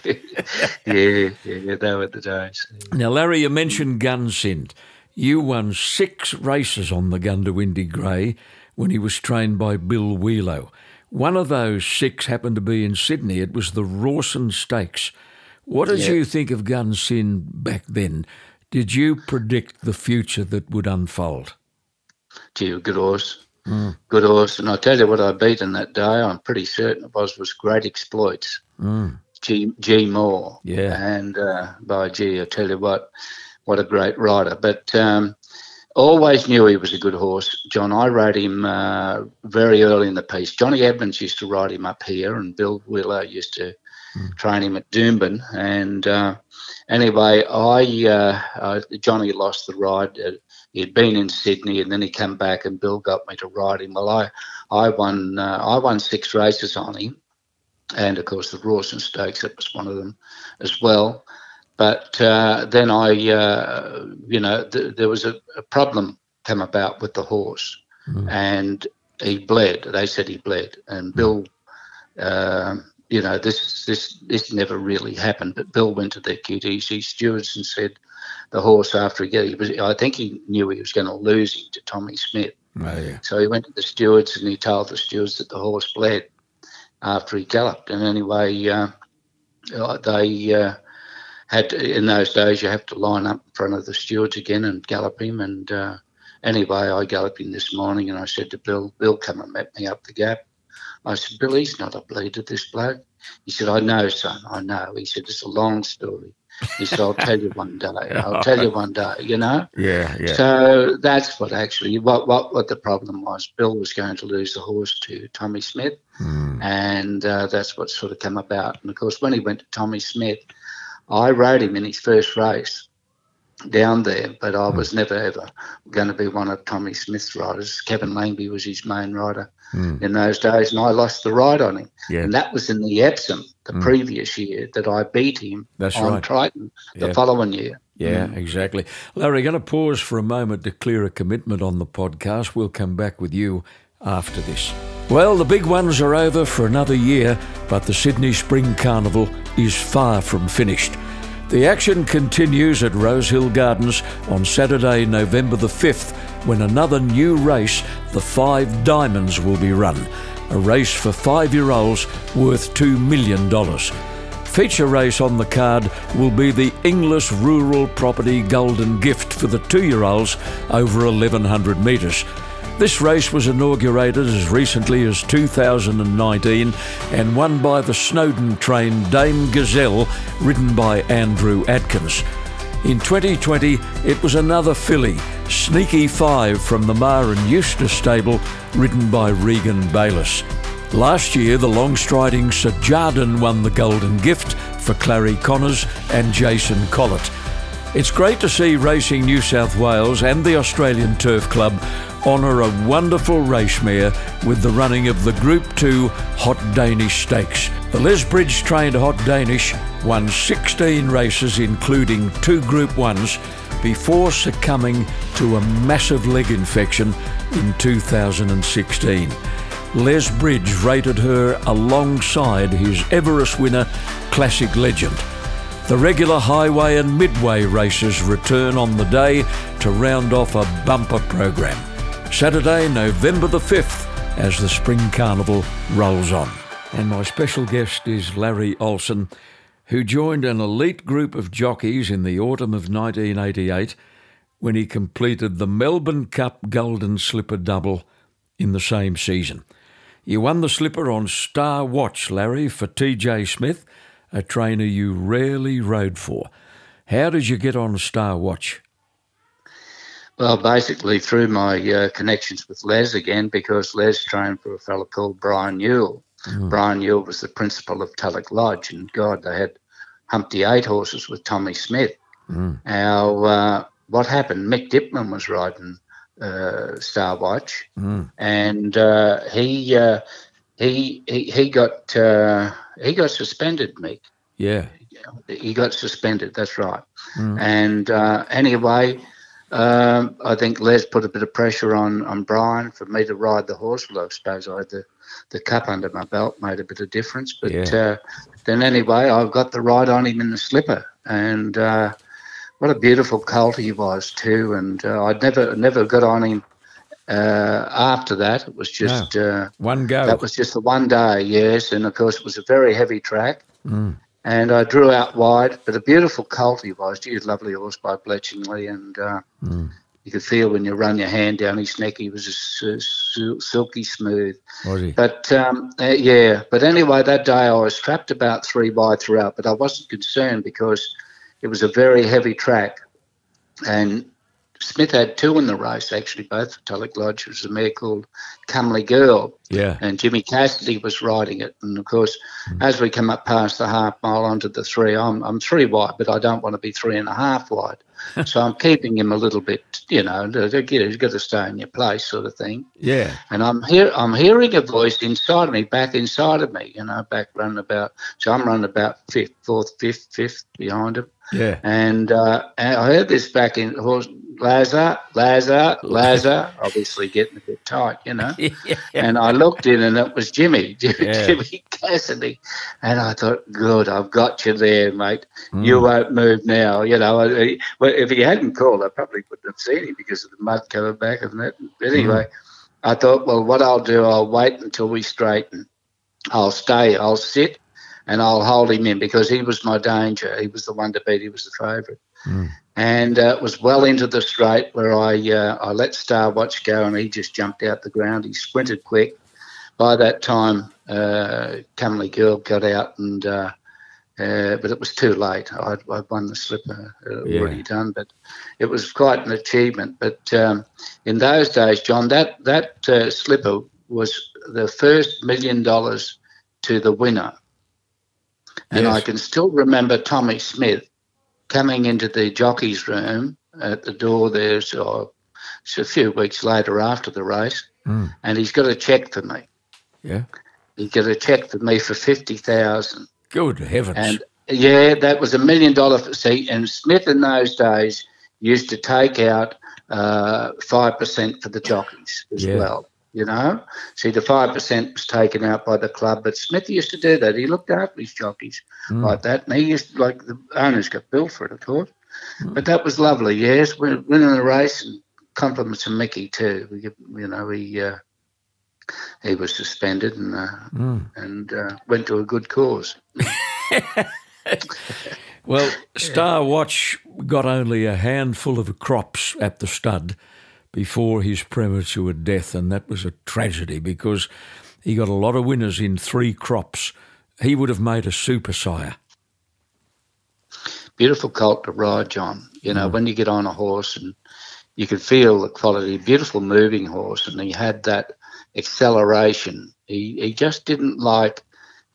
S4: yeah, yeah, they were the days.
S3: Now, Larry, you mentioned Gunsynd. You won six races on the Goondiwindi Grey when he was trained by Bill Wehlow. One of those six happened to be in Sydney. It was the Rawson Stakes. What did yeah. you think of Gunsynd back then? Did you predict the future that would unfold?
S4: Gee, good horse. Mm. Good horse. And I tell you what I beat in that day, I'm pretty certain it was, was Great Exploits.
S3: Mm.
S4: G, G Moore.
S3: Yeah.
S4: And uh, by G, I tell you what, what a great rider. But um, always knew he was a good horse, John. I rode him uh, very early in the piece. Johnny Evans used to ride him up here, and Bill Wehlow used to mm. train him at Doomben. And uh, anyway, I uh, uh, Johnny lost the ride. Uh, he'd been in Sydney, and then he came back, and Bill got me to ride him. Well, I I won uh, I won six races on him, and of course the Rawson Stakes that was one of them as well. But uh, then I, you know, th- there was a, a problem come about with the horse, mm. and he bled. They said he bled, and Bill uh, you know, this this this never really happened. But Bill went to the QTC stewards and said the horse after he, he was, I think he knew he was going to lose him to Tommy Smith.
S3: Oh, yeah.
S4: So he went to the stewards and he told the stewards that the horse bled after he galloped. And anyway, uh, they uh, had to, in those days you have to line up in front of the stewards again and gallop him. And uh, anyway, I galloped him this morning and I said to Bill, Bill, come and met me up the gap. I said, Bill, he's not a bleeder, this bloke. He said, I know, son, I know. He said, it's a long story. He said, I'll tell you one day. I'll tell you one day, you know?
S3: Yeah, yeah.
S4: So that's what actually, what, what, what the problem was. Bill was going to lose the horse to Tommy Smith,
S3: mm.
S4: and uh, that's what sort of came about. And of course, when he went to Tommy Smith, I rode him in his first race down there, but I was mm. never ever going to be one of Tommy Smith's riders. Kevin Langby was his main rider
S3: mm.
S4: in those days, and I lost the ride on him.
S3: Yeah.
S4: And that was in the Epsom the mm. previous year that I beat him
S3: That's
S4: on
S3: right.
S4: Triton the
S3: yeah.
S4: following year.
S3: Yeah, mm. exactly. Larry, going to pause for a moment to clear a commitment on the podcast. We'll come back with you after this. Well, the big ones are over for another year, but the Sydney Spring Carnival is far from finished. The action continues at Rosehill Gardens on Saturday, November the 5th, when another new race, the Five Diamonds, will be run. A race for five year olds worth $2 million. Feature race on the card will be the Inglis Rural Property Golden Gift for the two year olds over 1100 metres. This race was inaugurated as recently as 2019 and won by the Snowden trained Dame Gazelle, ridden by Andrew Adkins. In 2020, it was another filly, Sneaky Five from the Maher and Eustace stable, ridden by Regan Bayliss. Last year, the long striding Sir Jardin won the Golden Gift for Clarry Conners and Jason Collett. It's great to see Racing New South Wales and the Australian Turf Club honour a wonderful race mare with the running of the Group 2 Hot Danish Stakes. The Les Bridge trained Hot Danish won 16 races, including two Group 1s, before succumbing to a massive leg infection in 2016. Les Bridge rated her alongside his Everest winner, Classic Legend. The regular highway and midway races return on the day to round off a bumper program. Saturday, November the 5th, as the Spring Carnival rolls on. And my special guest is Larry Olsen, who joined an elite group of jockeys in the autumn of 1988 when he completed the Melbourne Cup Golden Slipper double in the same season. You won the slipper on Star Watch, Larry, for TJ Smith, a trainer you rarely rode for. How did you get on Star Watch?
S4: Well, basically through my uh, connections with Les again, because Les trained for a fellow called Brian Yule. Mm. Brian Yule was the principal of Tulloch Lodge, and God, they had Humpty Eight horses with Tommy Smith. Mm. Now, uh, what happened? Mick Dittman was riding uh, Star Watch, mm. and uh, he, uh, he he he got uh, he got suspended. Mick.
S3: Yeah.
S4: He got suspended. That's right. Mm. And uh, anyway, um, I think Les put a bit of pressure on, on Brian for me to ride the horse. Well, I suppose I had the, the cup under my belt, made a bit of difference. But yeah. uh, then anyway, I got the ride on him in the slipper, and uh, what a beautiful colt he was too. And uh, I'd never never got on him uh, after that. It was just
S3: no. Uh, one go.
S4: That was just the one day, yes. And of course, it was a very heavy track. Mm. And I drew out wide, but a beautiful colt he was. Gee, lovely horse by Bletchingley, and uh, mm. you could feel when you run your hand down his neck, he was just silky smooth.
S3: Was he?
S4: But um, uh, yeah, but anyway, that day I was trapped about three by throughout, but I wasn't concerned because it was a very heavy track, and Smith had two in the race, actually, both for Tulloch Lodge. It was a mare called Comely Girl.
S3: Yeah.
S4: And Jimmy Cassidy was riding it. And of course, mm. as we come up past the half mile onto the three, I'm, I'm three wide, but I don't want to be three and a half wide. so I'm keeping him a little bit, you know, you've got to stay in your place, sort of thing.
S3: Yeah.
S4: And I'm here, I'm hearing a voice inside of me, back inside of me, you know, back running about. So I'm running about fifth, fourth, fifth, fifth behind him.
S3: Yeah.
S4: And, uh, and I heard this back in horse Lazar, Lazar, Lazar, obviously getting a bit tight, you know. yeah. And I looked in and it was Jimmy, Jimmy, yeah. Jimmy Cassidy. And I thought, good, I've got you there, mate. Mm. You won't move now. You know, well, if he hadn't called, I probably wouldn't have seen him because of the mud coming back and that. But Anyway, mm. I thought, well, what I'll do, I'll wait until we straighten. I'll stay, I'll sit, and I'll hold him in because he was my danger. He was the one to beat. He was the favourite. Mm and uh, it was well into the straight where I uh, I let Star Watch go and he just jumped out the ground. He sprinted quick. By that time, uh, Girl got out and. Uh, uh, but it was too late. I'd, I'd won the slipper uh, yeah. already done, but it was quite an achievement. But um, in those days, John, that that uh, slipper was the first million dollars to the winner, and yes. I can still remember Tommy Smith coming into the jockey's room at the door there, so it's a few weeks later after the race, mm. and he's got a check for me.
S3: Yeah.
S4: He's got a check for me for 50000
S3: Good heavens.
S4: And yeah, that was a million dollar seat. And Smith in those days used to take out uh, 5% for the jockeys as yeah. well you know. See, the 5% was taken out by the club, but Smith used to do that. He looked after his jockeys mm. like that, and he used to, like, the owners got billed for it, of course. Mm. But that was lovely, yes, winning the race, and compliments to Mickey, too. We, you know, he, uh, he was suspended and, uh, mm. and uh, went to a good cause.
S3: well, Star Watch got only a handful of crops at the stud before his premature death, and that was a tragedy because he got a lot of winners in three crops. He would have made a super sire.
S4: Beautiful colt to ride, John. You know, mm. when you get on a horse and you can feel the quality, beautiful moving horse, and he had that acceleration. He, he just didn't like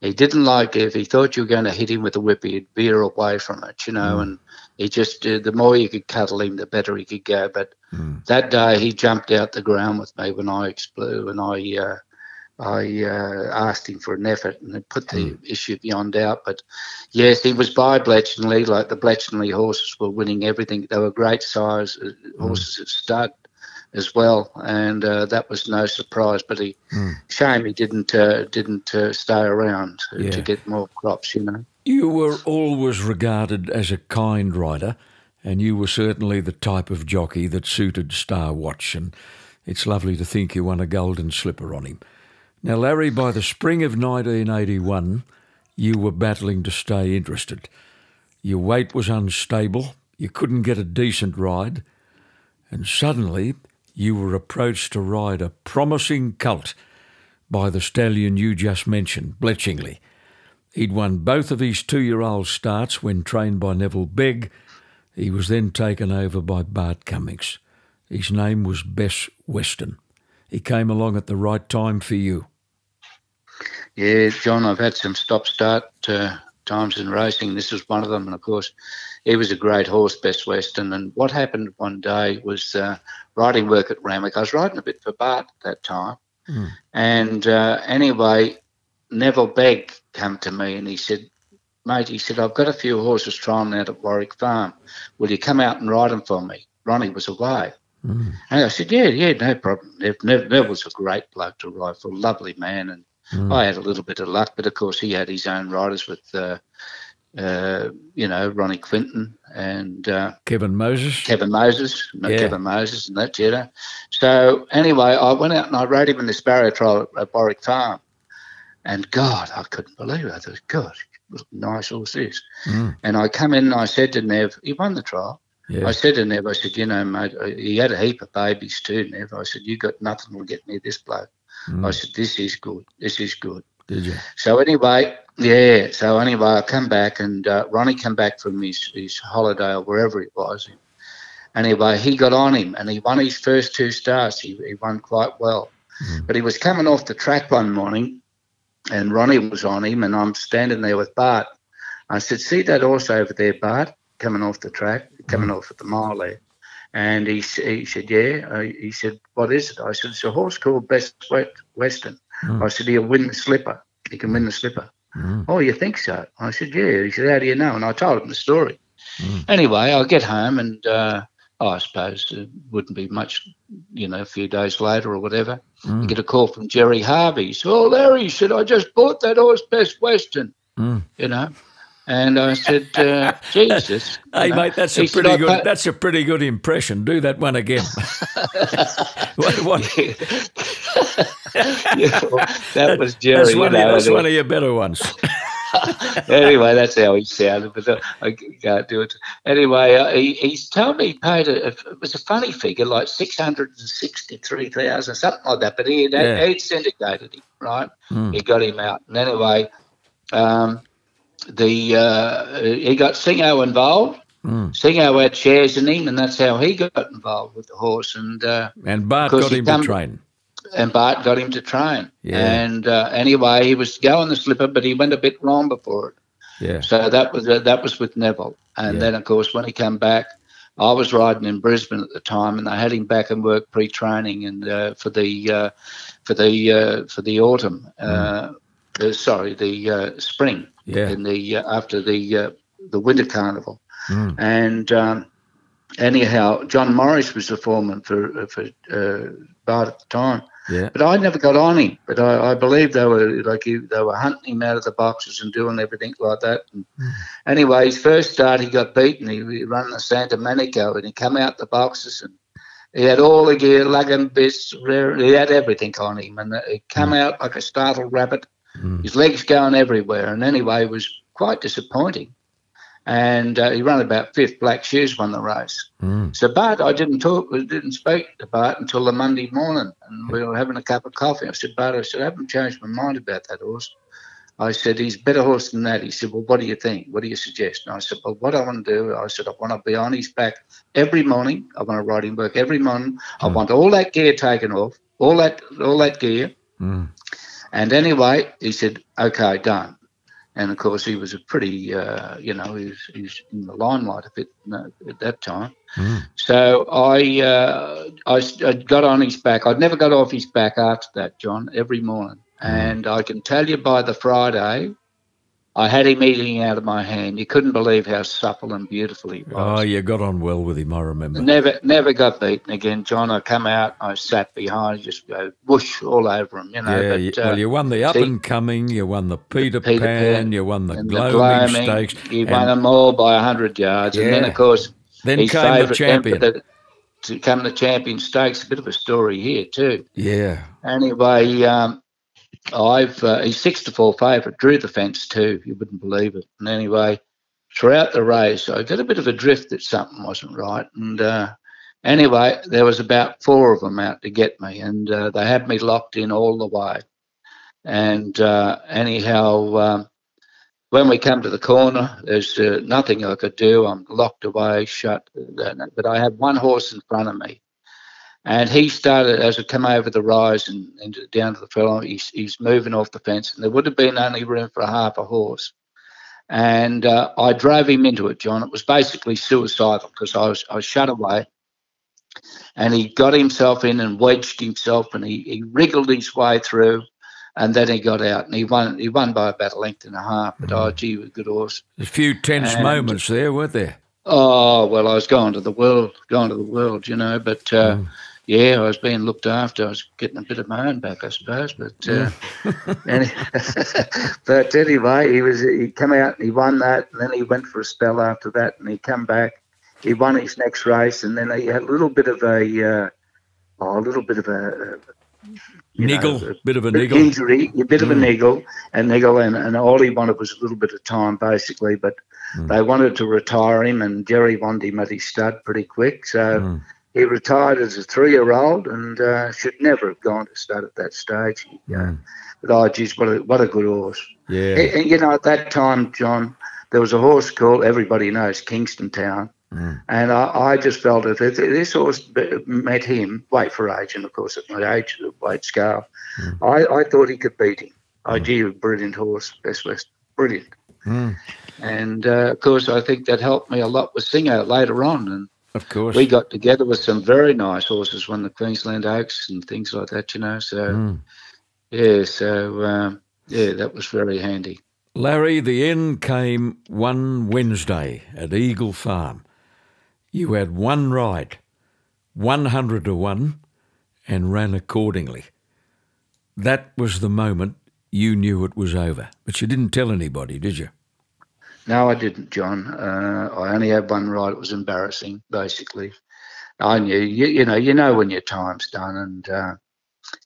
S4: he didn't like if he thought you were going to hit him with a whip, he'd veer away from it, you know. Mm. And he just uh, the more you could cuddle him, the better he could go. But mm. that day, he jumped out the ground with me when I exploded, and I uh, I uh, asked him for an effort, and it put the mm. issue beyond doubt. But yes, he was by Bletchingley. Like the Bletchingley horses were winning everything. They were great size mm. horses at stud as well, and uh, that was no surprise. But he, mm. shame he didn't uh, didn't uh, stay around yeah. to, get more crops, you know.
S3: You were always regarded as a kind rider, and you were certainly the type of jockey that suited Star Watch, and it's lovely to think you won a golden slipper on him. Now, Larry, by the spring of 1981, you were battling to stay interested. Your weight was unstable, you couldn't get a decent ride, and suddenly you were approached to ride a promising colt by the stallion you just mentioned, Bletchingley. He'd won both of his two year old starts when trained by Neville Begg. He was then taken over by Bart Cummings. His name was Best Western. He came along at the right time for you.
S4: Yeah, John, I've had some stop start uh, times in racing. This was one of them. And of course, he was a great horse, Best Western. And what happened one day was uh, riding work at Randwick. I was riding a bit for Bart at that time. Mm. And uh, anyway, Neville Begg came to me and he said, mate, he said, I've got a few horses trying out at Warwick Farm. Will you come out and ride them for me? Ronnie was away. Mm. And I said, yeah, yeah, no problem. Neville was a great bloke to ride for, lovely man. And mm. I had a little bit of luck, but of course he had his own riders with, uh, uh, you know, Ronnie Quinton and uh,
S3: Kevin Moses.
S4: Kevin Moses, no, yeah. Kevin Moses, and that, you know. So anyway, I went out and I rode him in this Sparrow trial at Warwick Farm. And God, I couldn't believe it. I thought, God, nice horse this. Mm. And I come in and I said to Nev, he won the trial. Yeah. I said to Nev, I said, you know, mate, uh, he had a heap of babies too, Nev. I said, you got nothing to get me this bloke. Mm. I said, this is good. This is good.
S3: Did you?
S4: So anyway, yeah. So anyway, I come back and uh, Ronnie came back from his, his holiday or wherever it was. Anyway, he got on him and he won his first two starts. He, he won quite well. Mm. But he was coming off the track one morning and Ronnie was on him, and I'm standing there with Bart. I said, "See that horse over there, Bart, coming off the track, coming mm. off at the mile there." And he, he said, "Yeah." Uh, he said, "What is it?" I said, "It's a horse called Best Western." Mm. I said, "He'll win the slipper. He can win the slipper." Mm. Oh, you think so? I said, "Yeah." He said, "How do you know?" And I told him the story. Mm. Anyway, I get home and. Uh, oh, I suppose it wouldn't be much, you know, a few days later or whatever. Mm. You get a call from Gerry Harvey. So, oh, Larry said, I just bought that horse Best Western, mm. you know. And I said, uh, Jesus.
S3: hey,
S4: know.
S3: mate, that's a pretty good. That's a pretty good impression. Do that one again. what, what?
S4: yeah, well, that was Jerry.
S3: That's, one, you know, that's one of your better ones.
S4: anyway, that's how he sounded, but uh, I can't do it. Anyway, uh, he, he's told me he paid a, it was a funny figure, like six hundred and sixty-three thousand, something like that. But he had, yeah. he'd syndicated him, right? Mm. He got him out, and anyway, um, the uh, he got Singo involved. Mm. Singo had shares in him, and that's how he got involved with the horse. And uh,
S3: and Bart got him to train
S4: and Bart got him to train. Yeah. And uh, anyway, he was going the slipper, but he went a bit wrong before it.
S3: Yeah.
S4: So that was uh, that was with Neville, and yeah. then of course when he came back, I was riding in Brisbane at the time, and they had him back and work pre-training and uh, for the uh, for the uh, for the autumn. Mm. Uh, sorry, the spring.
S3: Yeah.
S4: In the after the the winter carnival, mm. and. Um, anyhow, John Morris was the foreman for for uh, Bart at the time,
S3: yeah.
S4: But I never got on him. But I, I believe they were like he, they were hunting him out of the boxes and doing everything like that. And mm. anyway, his first start he got beaten. He, he ran the San Domenico and he come out the boxes and he had all the gear, lugging bits, he had everything on him, and he come mm. out like a startled rabbit. Mm. His legs going everywhere, and anyway, it was quite disappointing and uh, he ran about fifth. Black Shoes won the race. Mm. So Bart, I didn't talk, didn't speak to Bart until the Monday morning, and we were having a cup of coffee. I said, Bart, I said, I haven't changed my mind about that horse. I said, he's better horse than that. He said, well, what do you think? What do you suggest? And I said, well, what I want to do, I said, I want to be on his back every morning. I want to ride him work every morning. Mm. I want all that gear taken off, all that, all that gear. Mm. And anyway, he said, okay, done and of course he was a pretty, uh, you know, he was, in the limelight a bit at that time. Mm. So I, uh, I, I got on his back. I'd never got off his back after that, John, every morning. Mm. And I can tell you by the Friday, I had him eating out of my hand. You couldn't believe how supple and beautiful he was.
S3: Oh, you got on well with him, I remember.
S4: Never, never got beaten again, John. I come out, I sat behind, just go whoosh all over him, you know.
S3: Yeah,
S4: but,
S3: you,
S4: uh,
S3: well, you won the up
S4: see-
S3: and coming, you won the Peter,
S4: Peter
S3: Pan,
S4: Pan
S3: you won the Gloaming
S4: Gloaming,
S3: Stakes. You
S4: won them all by hundred yards, and then of course
S3: then
S4: his
S3: came the champion.
S4: the- to become the champion stakes. A bit of a story here too.
S3: yeah.
S4: Anyway, um, I've uh, he's six to four favourite. Drew the fence too. You wouldn't believe it. And anyway, throughout the race, I got a bit of a drift that something wasn't right. And uh, anyway, there was about four of them out to get me, and uh, they had me locked in all the way. And uh, anyhow, um, when we come to the corner, there's uh, nothing I could do. I'm locked away, shut. But I had one horse in front of me, and he started as I come over the rise and, and down to the furlong. He's, he's moving off the fence, and there would have been only room for a half a horse. And uh, I drove him into it, John. It was basically suicidal because I was I was shut away, and he got himself in and wedged himself, and he, he wriggled his way through, and then he got out, and he won. He won by about a length and a half. But oh, gee, he was a good horse.
S3: There's a few tense
S4: And-
S3: moments there, weren't there?
S4: Oh well, I was going to the world, going to the world, you know. But uh, yeah, I was being looked after. I was getting a bit of my own back, I suppose. But uh, any, but anyway, he was he come out and he won that, and then he went for a spell after that, and he come back. He won his next race, and then he had a little bit of a uh, oh, a little bit of a know,
S3: Niggle,
S4: a
S3: bit of a niggle.
S4: injury, a bit of a niggle, and niggle, and, and all he wanted was a little bit of time, basically. But they wanted to retire him, and Gerry wanted him at his stud pretty quick, so
S3: Mm.
S4: He retired as a three-year-old, and uh, should never have gone to stud at that stage. He, uh,
S3: Mm.
S4: But oh, geez, what a what a good horse!
S3: Yeah.
S4: And, and, you know, at that time, John, there was a horse called everybody knows Kingston Town.
S3: Mm.
S4: And I, I just felt if this horse met him, weight for age, and of course at my age, the weight scale,
S3: Mm.
S4: I, I thought he could beat him. I gee, a brilliant horse, Best West, brilliant.
S3: Mm.
S4: And uh, of course, I think that helped me a lot with Singo later on. And
S3: Of course.
S4: we got together with some very nice horses, won the Queensland Oaks and things like that, you know. So,
S3: Mm.
S4: yeah, so um, yeah, that was very handy.
S3: Larry, the end came one Wednesday at Eagle Farm. You had one ride, 100 to 1, and ran accordingly. That was the moment you knew it was over. But you didn't tell anybody, did you?
S4: No, I didn't, John. Uh, I only had one ride. It was embarrassing, basically. I knew, you, you know, you know when your time's done. And uh,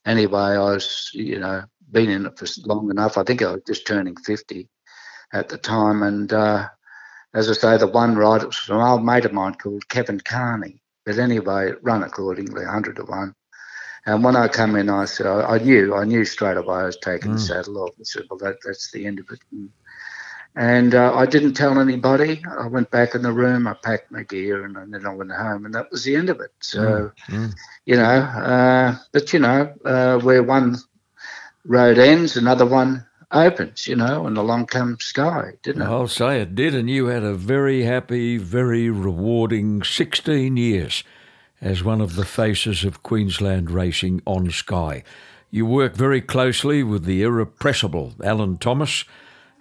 S4: anyway, I was, you know, been in it for long enough. I think I was just turning 50 at the time. And uh, as I say, the one ride, it was from an old mate of mine called Kevin Carney. But anyway, it run accordingly, 100 to 1. And when I come in, I said, I, I knew, I knew straight away I was taking the
S3: Mm.
S4: saddle off. I said, well, that, that's the end of it. And, and uh, I didn't tell anybody. I went back in the room, I packed my gear, and, then I went home, and that was the end of it. So,
S3: Mm.
S4: you know, uh, but you know, uh, where one road ends, another one opens, you know, and along comes Sky, didn't it?
S3: I'll say it did, and you had a very happy, very rewarding 16 years as one of the faces of Queensland racing on Sky. You worked very closely with the irrepressible Alan Thomas,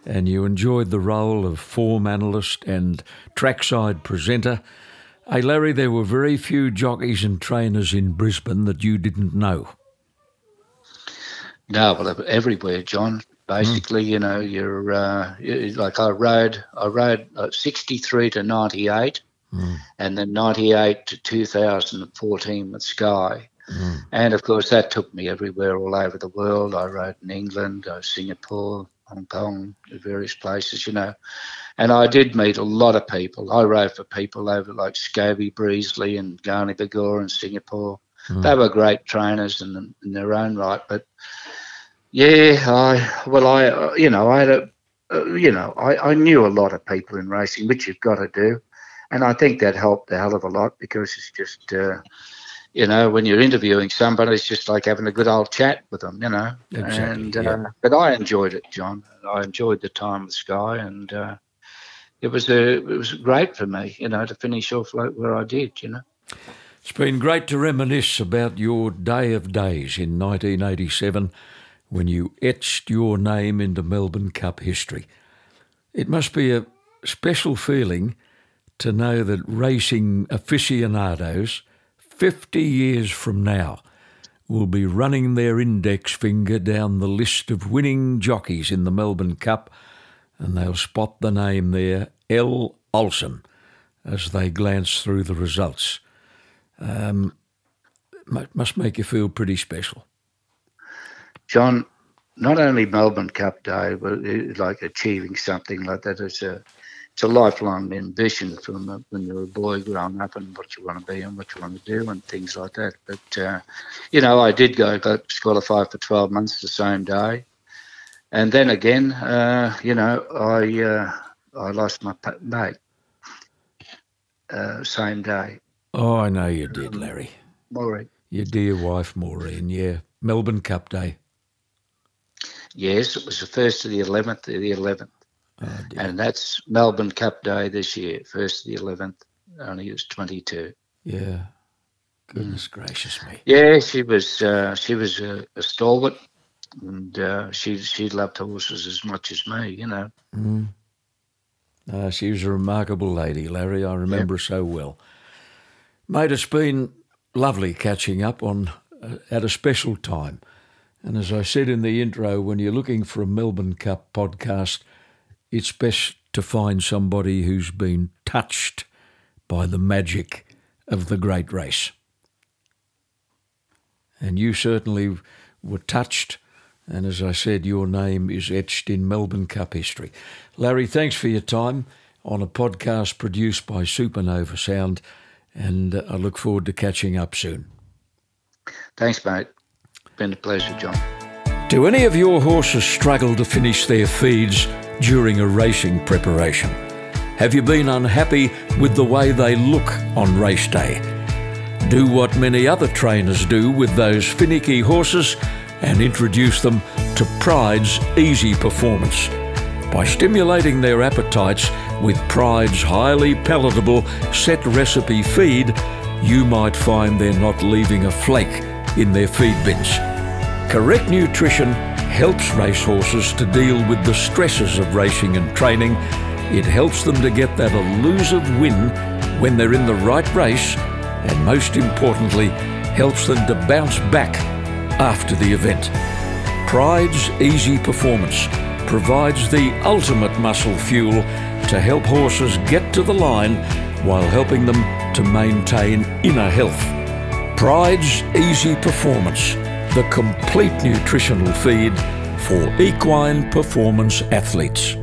S3: and you enjoyed the role of form analyst and trackside presenter. Hey, Larry, there were very few jockeys and trainers in Brisbane that you didn't know.
S4: No, well, everywhere, John. Basically, you know, you're uh, like I rode, I rode uh, 63 to 98, and then 98 to 2014 with Sky. And of course, that took me everywhere, all over the world. I rode in England, uh, Singapore, Hong Kong, various places, you know. And I did meet a lot of people. I rode for people over like Scobie Breasley and Garnie Bougoure in Singapore. They were great trainers in, in their own right, but yeah, I well, I uh, you know, I had a uh, you know, I, I knew a lot of people in racing, which you've got to do, and I think that helped a hell of a lot because it's just uh, you know when you're interviewing somebody, it's just like having a good old chat with them, you know.
S3: Exactly,
S4: And
S3: yeah.
S4: uh, but I enjoyed it, John. I enjoyed the time with Sky, and uh, it was a it was great for me, you know, to finish off like where I did, you know.
S3: It's been great to reminisce about your day of days in 1987 when you etched your name into Melbourne Cup history. It must be a special feeling to know that racing aficionados 50 years from now will be running their index finger down the list of winning jockeys in the Melbourne Cup and they'll spot the name there, L. Olsen, as they glance through the results. Um, must make you feel pretty special.
S4: John, not only Melbourne Cup Day, but like achieving something like that is a it's a lifelong ambition from when you're a boy growing up and what you want to be and what you want to do and things like that. But uh, you know, I did go got qualified for 12 months the same day, and then again, uh, you know, I uh, I lost my mate uh, same day.
S3: Oh, I know you did, Larry.
S4: Maureen.
S3: Your dear wife, Maureen. Yeah, Melbourne Cup Day.
S4: Yes, it was the first of the 11th of the 11th. Oh, and that's Melbourne Cup Day this year, first of the 11th. Only he was 22.
S3: Yeah. Goodness mm. gracious me.
S4: Yeah, she was uh, she was a, a stalwart, and uh, she she loved horses as much as me, you know.
S3: Mm. Uh, she was a remarkable lady, Larry. I remember yep. so well. Mate, it's been lovely catching up on uh, at a special time. And as I said in the intro, when you're looking for a Melbourne Cup podcast, it's best to find somebody who's been touched by the magic of the great race. And you certainly were touched. And as I said, your name is etched in Melbourne Cup history. Larry, thanks for your time on a podcast produced by Supernova Sound. And uh, I look forward to catching up soon.
S4: Thanks, mate. Been a pleasure, John.
S3: Do any of your horses struggle to finish their feeds during a racing preparation? Have you been unhappy with the way they look on race day? Do what many other trainers do with those finicky horses and introduce them to Pride's easy performance. By stimulating their appetites with Pride's highly palatable set recipe feed, you might find they're not leaving a flake in their feed bins. Correct nutrition helps racehorses to deal with the stresses of racing and training. It helps them to get that elusive win when they're in the right race, and most importantly, helps them to bounce back after the event. Pride's Easy Performance provides the ultimate muscle fuel to help horses get to the line while helping them to maintain inner health. Pride's Easy Performance the complete nutritional feed for equine performance athletes.